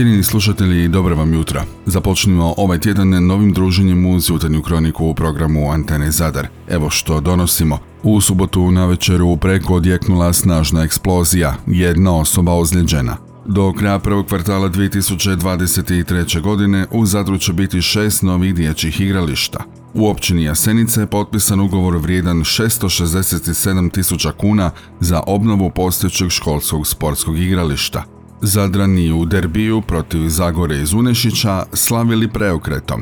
Cijenjeni slušatelji, dobro vam jutra. Započnimo ovaj tjedan novim druženjem uz jutarnju kroniku u programu Antene Zadar. Evo što donosimo. U subotu na večeru preko odjeknula snažna eksplozija, jedna osoba ozlijeđena. Do kraja prvog kvartala 2023. godine u Zadru će biti šest novih dječjih igrališta. U općini Jasenice je potpisan ugovor vrijedan 667 tisuća kuna za obnovu postojećeg školskog sportskog igrališta. Zadrani u derbiju protiv Zagore iz Unešića slavili preokretom.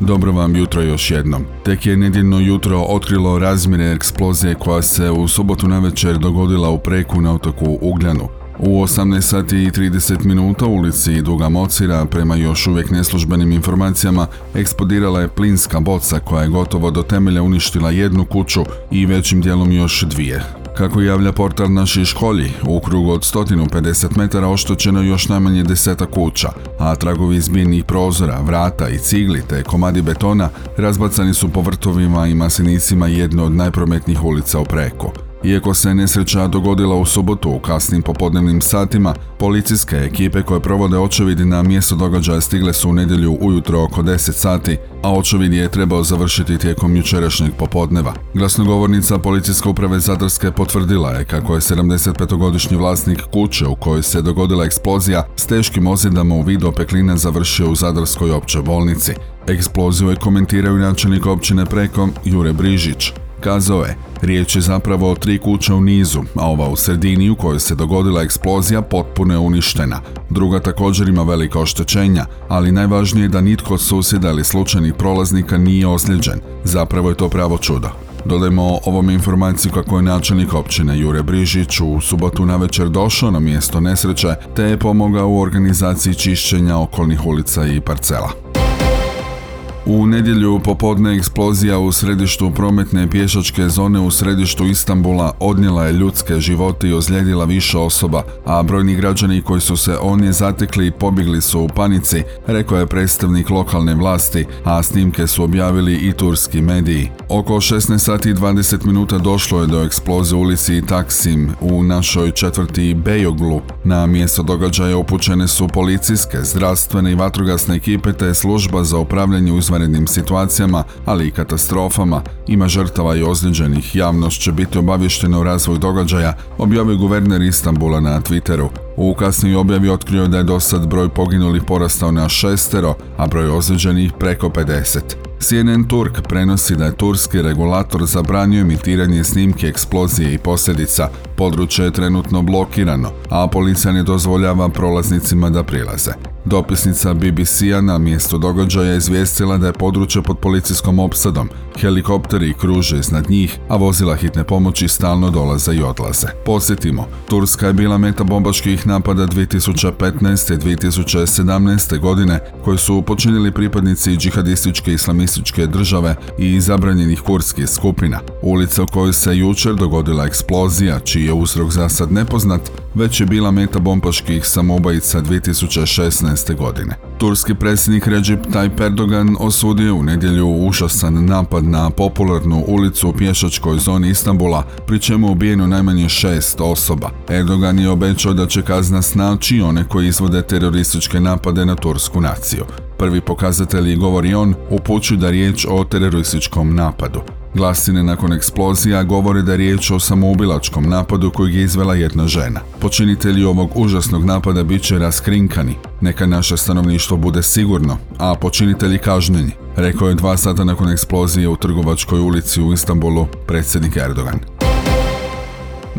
Dobro vam jutro još jednom. Tek je nedjeljno jutro otkrilo razmjere eksplozije koja se u subotu navečer dogodila u preku na otoku Ugljanu. U 18 sati i 30 minuta u ulici Duga Mocira, prema još uvijek neslužbenim informacijama, eksplodirala je plinska boca koja je gotovo do temelja uništila jednu kuću i većim dijelom još dvije. Kako javlja portal Naši školji, u krugu od 150 metara oštoćeno još najmanje deseta kuća, a tragovi izbijenih prozora, vrata i cigli te komadi betona razbacani su po vrtovima i masinicima jedne od najprometnijih ulica u Preku. Iako se nesreća dogodila u subotu u kasnim popodnevnim satima, policijske ekipe koje provode očevidi na mjesto događaja stigle su u nedjelju ujutro oko 10 sati, a očevid je trebao završiti tijekom jučerašnjeg popodneva. Glasnogovornica policijske uprave Zadarske potvrdila je kako je 75-godišnji vlasnik kuće u kojoj se dogodila eksplozija s teškim ozljedama u vidu opeklina završio u Zadarskoj općoj bolnici. Eksploziju je komentiraju načelnik općine Preko Jure Brižić. Kazao je, riječ je zapravo o tri kuće u nizu, a ova u sredini u kojoj se dogodila eksplozija potpuno je uništena. Druga također ima velika oštećenja, ali najvažnije je da nitko od susjeda ili slučajnih prolaznika nije ozlijeđen. Zapravo je to pravo čudo. Dodajmo ovom informaciju kako je načelnik općine Jure Brižić u subotu navečer došao na mjesto nesreće te je pomogao u organizaciji čišćenja okolnih ulica i parcela. U nedjelju popodne eksplozija u središtu prometne pješačke zone u središtu Istambula odnijela je ljudske živote i ozlijedila više osoba, a brojni građani koji su se onje zatekli i pobjegli su u panici, rekao je predstavnik lokalne vlasti, a snimke su objavili i turski mediji. Oko 16 sati i 20 minuta došlo je do eksplozije u ulici Taksim u našoj četvrti Bejoglu. Na mjesto događaja upućene su policijske, zdravstvene i vatrogasne ekipe te služba za upravljanje uzvanjem izvanrednim situacijama, ali i katastrofama, ima žrtava i ozlijeđenih, javnost će biti obavještena o razvoju događaja, objavio guverner Istambula na Twitteru. U kasnijoj objavi otkrio da je do sad broj poginulih porastao na šestero, a broj ozlijeđenih preko 50. CNN Turk prenosi da je turski regulator zabranio emitiranje snimke eksplozije i posljedica. Područje je trenutno blokirano, a policija ne dozvoljava prolaznicima da prilaze. Dopisnica BBC-a na mjesto događaja izvijestila da je područje pod policijskom opsadom, helikopteri kruže iznad njih, a vozila hitne pomoći stalno dolaze i odlaze. Posjetimo, Turska je bila meta bombačkih napada 2015. i 2017. godine koji su počinili pripadnici džihadističke islamističke države i zabranjenih kurskih skupina. Ulica u kojoj se jučer dogodila eksplozija, čiji je uzrok za sad nepoznat, već je bila meta bombaških samoubajica 2016. godine. Turski predsjednik Recep Tayyip Erdogan osudio u nedjelju užasan napad na popularnu ulicu u pješačkoj zoni Istambula, pri čemu ubijeno najmanje šest osoba. Erdogan je obećao da će kazna snaći one koji izvode terorističke napade na tursku naciju. Prvi pokazatelji, govori on, upućuju da riječ o terorističkom napadu. Glasine nakon eksplozija govore da je riječ o samoubilačkom napadu kojeg je izvela jedna žena. Počinitelji ovog užasnog napada bit će raskrinkani. Neka naše stanovništvo bude sigurno, a počinitelji kažnjeni, rekao je dva sata nakon eksplozije u trgovačkoj ulici u Istanbulu predsjednik Erdogan.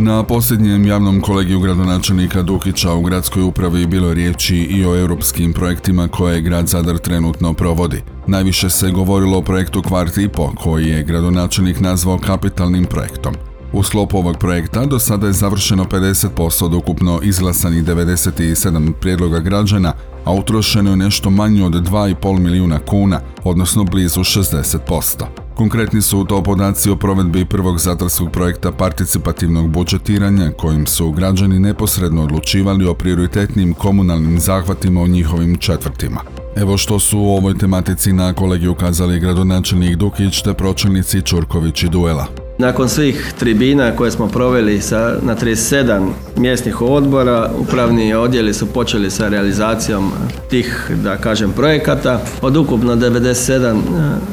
Na posljednjem javnom kolegiju gradonačelnika Dukića u gradskoj upravi bilo je riječi i o europskim projektima koje grad Zadar trenutno provodi. Najviše se govorilo o projektu Kvart po, koji je gradonačelnik nazvao kapitalnim projektom. U sklopu ovog projekta do sada je završeno 50% od ukupno izglasanih 97 prijedloga građana, a utrošeno je nešto manje od 2,5 milijuna kuna, odnosno blizu 60%. Konkretni su to podaci o provedbi prvog zatarskog projekta participativnog budžetiranja kojim su građani neposredno odlučivali o prioritetnim komunalnim zahvatima u njihovim četvrtima. Evo što su u ovoj tematici na kolegi ukazali gradonačelnik Dukić te pročelnici Čurković i Duela. Nakon svih tribina koje smo proveli sa, na 37 mjesnih odbora, upravni odjeli su počeli sa realizacijom tih, da kažem, projekata. Od ukupno 97 e,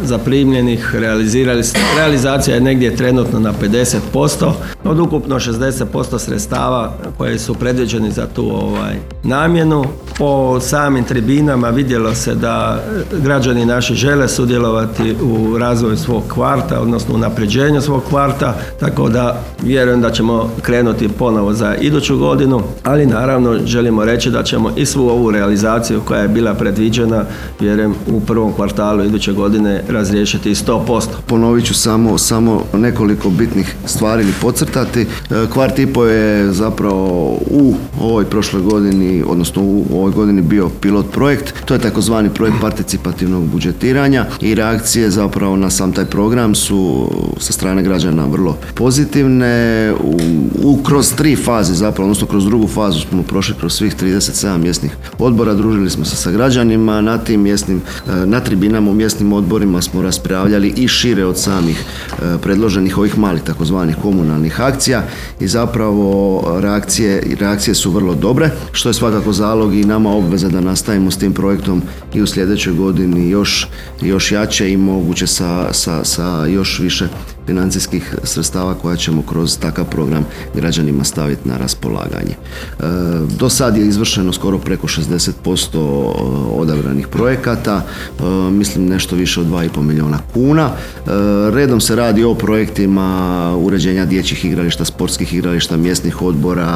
zaprimljenih realizirali, realizacija je negdje trenutno na 50%. Od ukupno 60% sredstava koje su predviđeni za tu ovaj, namjenu. Po samim tribinama vidjelo se da građani naši žele sudjelovati u razvoju svog kvarta, odnosno u napređenju svog kvarta kvarta, tako da vjerujem da ćemo krenuti ponovo za iduću godinu, ali naravno želimo reći da ćemo i svu ovu realizaciju koja je bila predviđena, vjerujem u prvom kvartalu iduće godine razriješiti 100%. Ponovit ću samo, samo nekoliko bitnih stvari ili podcrtati. E, kvart IPO je zapravo u ovoj prošloj godini, odnosno u ovoj godini bio pilot projekt. To je takozvani projekt participativnog budžetiranja i reakcije zapravo na sam taj program su sa strane građana građana vrlo pozitivne. U, u, kroz tri faze zapravo, odnosno kroz drugu fazu smo prošli kroz svih 37 mjesnih odbora, družili smo se sa građanima, na tim mjesnim, e, na tribinama u mjesnim odborima smo raspravljali i šire od samih e, predloženih ovih malih takozvanih komunalnih akcija i zapravo reakcije, reakcije su vrlo dobre, što je svakako zalog i nama obveza da nastavimo s tim projektom i u sljedećoj godini još, još jače i moguće sa, sa, sa još više financijskih sredstava koja ćemo kroz takav program građanima staviti na raspolaganje. E, do sad je izvršeno skoro preko 60% odabranih projekata, e, mislim nešto više od 2,5 milijuna kuna. E, redom se radi o projektima uređenja dječjih igrališta, sportskih igrališta, mjesnih odbora,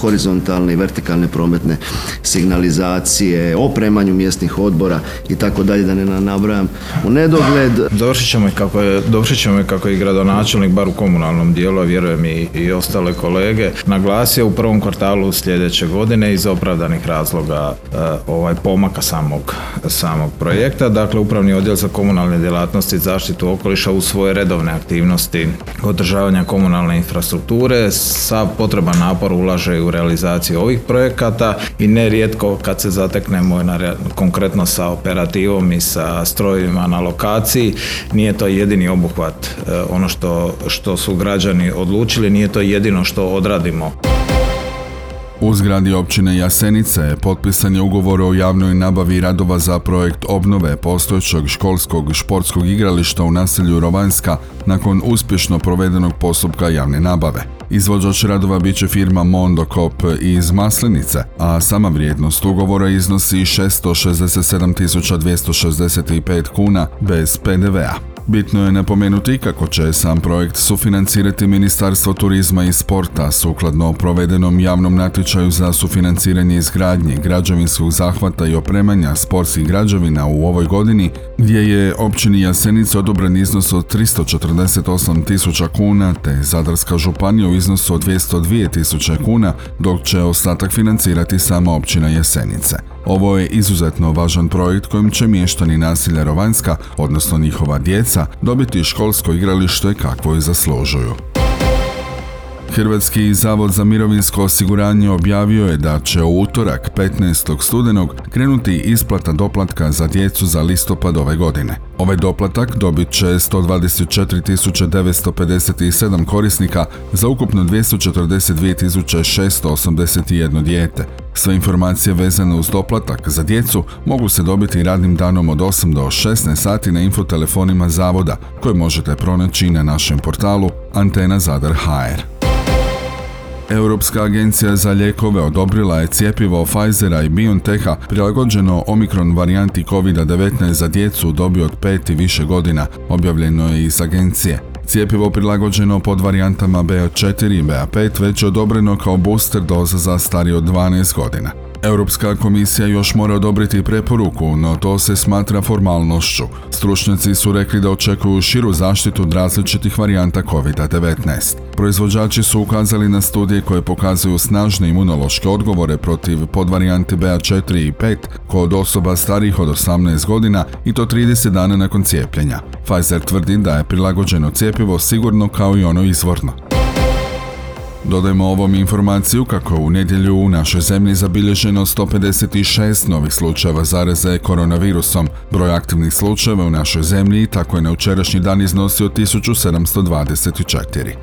horizontalne i vertikalne prometne signalizacije, opremanju mjesnih odbora i tako dalje, da ne nabrajam u nedogled. Dovršit ćemo kako je, dovršit ćemo kako i gradonačelnik, bar u komunalnom dijelu, a vjerujem i, i ostale kolege, naglasio u prvom kvartalu sljedeće godine iz opravdanih razloga e, ovaj pomaka samog, samog projekta. Dakle, upravni odjel za komunalne djelatnosti i zaštitu okoliša u svoje redovne aktivnosti održavanja komunalne infrastrukture sa potreban napor ulaže u realizaciju ovih projekata i nerijetko kad se zateknemo na, konkretno sa operativom i sa strojevima na lokaciji, nije to jedini obuhvat ono što, što su građani odlučili, nije to jedino što odradimo. U zgradi općine Jasenice potpisan je ugovor o javnoj nabavi radova za projekt obnove postojećeg školskog športskog igrališta u naselju Rovanjska nakon uspješno provedenog postupka javne nabave. Izvođač radova bit će firma Mondokop iz Maslenice, a sama vrijednost ugovora iznosi 667.265 kuna bez PDV-a. Bitno je napomenuti kako će sam projekt sufinancirati Ministarstvo turizma i sporta sukladno provedenom javnom natječaju za sufinanciranje izgradnje građevinskog zahvata i opremanja sportskih građevina u ovoj godini, gdje je općini Jasenica odobren iznos od 348 tisuća kuna, te Zadarska županija u iznosu od 202 tisuće kuna, dok će ostatak financirati sama općina Jesenice. Ovo je izuzetno važan projekt kojim će mještani nasilja Rovanjska, odnosno njihova djeca, dobiti školsko igralište kakvo je zaslužuju. Hrvatski zavod za mirovinsko osiguranje objavio je da će u utorak 15. studenog krenuti isplata doplatka za djecu za listopad ove godine. Ovaj doplatak dobit će 124.957 korisnika za ukupno 242.681 dijete. Sve informacije vezane uz doplatak za djecu mogu se dobiti radnim danom od 8 do 16 sati na infotelefonima zavoda koje možete pronaći na našem portalu Antena Zadar HR. Europska agencija za lijekove odobrila je cijepivo Pfizera i BioNTecha prilagođeno omikron varijanti COVID-19 za djecu u dobi od 5 i više godina, objavljeno je iz agencije. Cijepivo prilagođeno pod varijantama BA4 i BA5 već je odobreno kao booster doza za starije od 12 godina. Europska komisija još mora odobriti preporuku, no to se smatra formalnošću. Stručnjaci su rekli da očekuju širu zaštitu od različitih varijanta COVID-19. Proizvođači su ukazali na studije koje pokazuju snažne imunološke odgovore protiv podvarijanti BA4 i 5 kod osoba starijih od 18 godina i to 30 dana nakon cijepljenja. Pfizer tvrdi da je prilagođeno cijepivo sigurno kao i ono izvorno. Dodajmo ovom informaciju kako u nedjelju u našoj zemlji zabilježeno 156 novih slučajeva zaraze koronavirusom. Broj aktivnih slučajeva u našoj zemlji tako je na učerašnji dan iznosio 1724.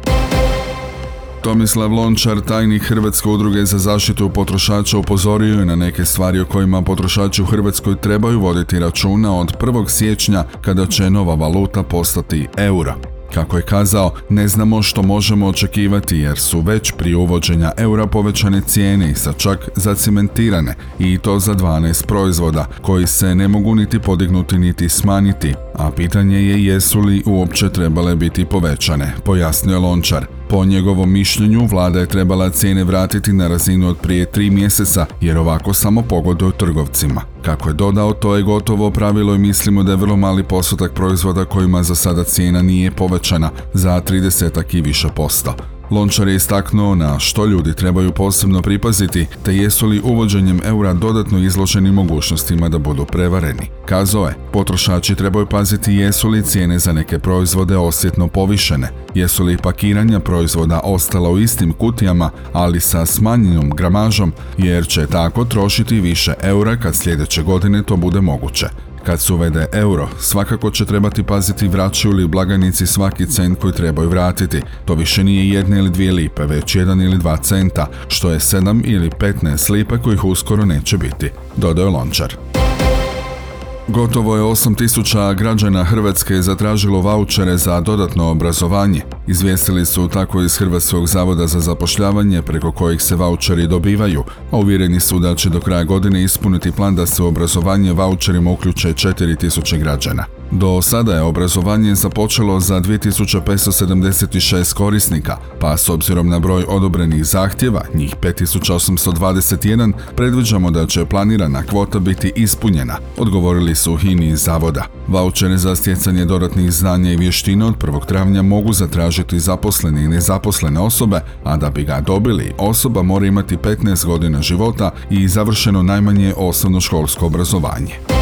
Tomislav Lončar, tajnik Hrvatske udruge za zaštitu potrošača, upozorio je na neke stvari o kojima potrošači u Hrvatskoj trebaju voditi računa od 1. siječnja kada će nova valuta postati euro. Kako je kazao, ne znamo što možemo očekivati jer su već prije uvođenja eura povećane cijene i sa čak zacimentirane i to za 12 proizvoda koji se ne mogu niti podignuti niti smanjiti, a pitanje je jesu li uopće trebale biti povećane, pojasnio Lončar. Po njegovom mišljenju, vlada je trebala cijene vratiti na razinu od prije tri mjeseca, jer ovako samo pogoduju trgovcima. Kako je dodao, to je gotovo pravilo i mislimo da je vrlo mali postotak proizvoda kojima za sada cijena nije povećana za 30 i više posto. Lončar je istaknuo na što ljudi trebaju posebno pripaziti, te jesu li uvođenjem eura dodatno izloženi mogućnostima da budu prevareni. Kazao je, potrošači trebaju paziti jesu li cijene za neke proizvode osjetno povišene, jesu li pakiranja proizvoda ostala u istim kutijama, ali sa smanjenom gramažom, jer će tako trošiti više eura kad sljedeće godine to bude moguće. Kad se uvede euro, svakako će trebati paziti vraćaju li blagajnici svaki cent koji trebaju vratiti. To više nije jedna ili dvije lipe, već jedan ili dva centa, što je sedam ili 15 lipa kojih uskoro neće biti, dodao Lončar. Gotovo je 8000 građana Hrvatske zatražilo vaučere za dodatno obrazovanje. Izvijestili su tako iz Hrvatskog zavoda za zapošljavanje preko kojih se vaučeri dobivaju, a uvjereni su da će do kraja godine ispuniti plan da se u obrazovanje vaučerima uključe 4000 građana. Do sada je obrazovanje započelo za 2576 korisnika, pa s obzirom na broj odobrenih zahtjeva, njih 5821, predviđamo da će planirana kvota biti ispunjena, odgovorili su Hini iz zavoda. Vaučere za stjecanje dodatnih znanja i vještina od 1. travnja mogu zatražiti zaposlene i nezaposlene osobe, a da bi ga dobili, osoba mora imati 15 godina života i završeno najmanje osnovnoškolsko obrazovanje.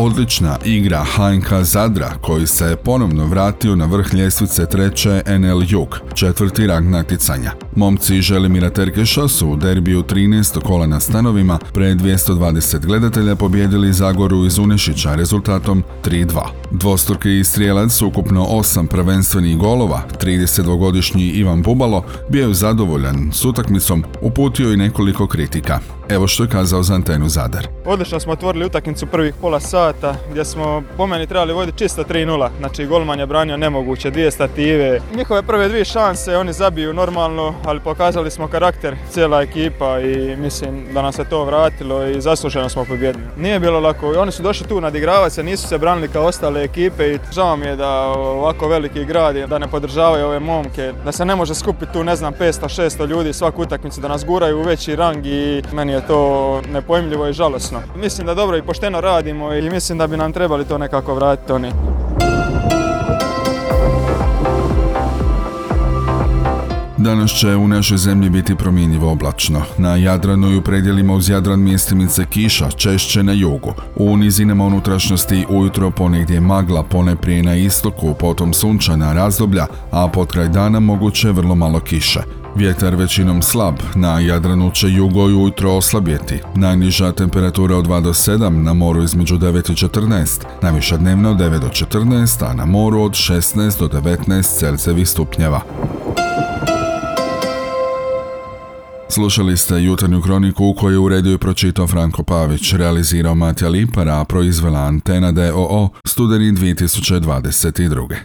Odlična igra HNK Zadra koji se ponovno vratio na vrh ljestvice treće NL Jug, četvrti rang natjecanja. Momci Želimira Terkeša su u derbiju 13. kola na stanovima pre 220 gledatelja pobjedili Zagoru iz Unešića rezultatom 3-2. Dvostruki strijelac ukupno 8 prvenstvenih golova, 32-godišnji Ivan Bubalo, bio je zadovoljan s utakmicom, uputio i nekoliko kritika. Evo što je kazao za antenu Zadar. Odlično smo otvorili utakmicu prvih pola sata gdje smo po meni trebali voditi čisto 3-0. Znači golman je branio nemoguće, dvije stative. Njihove prve dvije šanse oni zabiju normalno, ali pokazali smo karakter cijela ekipa i mislim da nam se to vratilo i zasluženo smo pobjedili. Nije bilo lako, oni su došli tu nadigravati se, nisu se branili kao ostale ekipe i žao mi je da ovako veliki grad je, da ne podržavaju ove momke, da se ne može skupiti tu ne znam 500-600 ljudi svaku utakmicu, da nas guraju u veći rang i meni to nepojmljivo i žalosno. Mislim da dobro i pošteno radimo i mislim da bi nam trebali to nekako vratiti oni. Danas će u našoj zemlji biti promjenjivo oblačno. Na Jadranu i u predjelima uz Jadran mjestimice kiša, češće na jugu. U nizinama unutrašnjosti ujutro ponegdje magla, pone prije na istoku, potom sunčana razdoblja, a pod kraj dana moguće vrlo malo kiše. Vjetar većinom slab, na Jadranu će jugo ujutro oslabjeti. Najniža temperatura od 2 do 7, na moru između 9 i 14, najviša dnevno od 9 do 14, a na moru od 16 do 19 Celzevih stupnjeva. Slušali ste jutarnju kroniku koju je uredio i pročitao Franko Pavić, realizirao Matja Lipara, a proizvela Antena DOO, studeni 2022.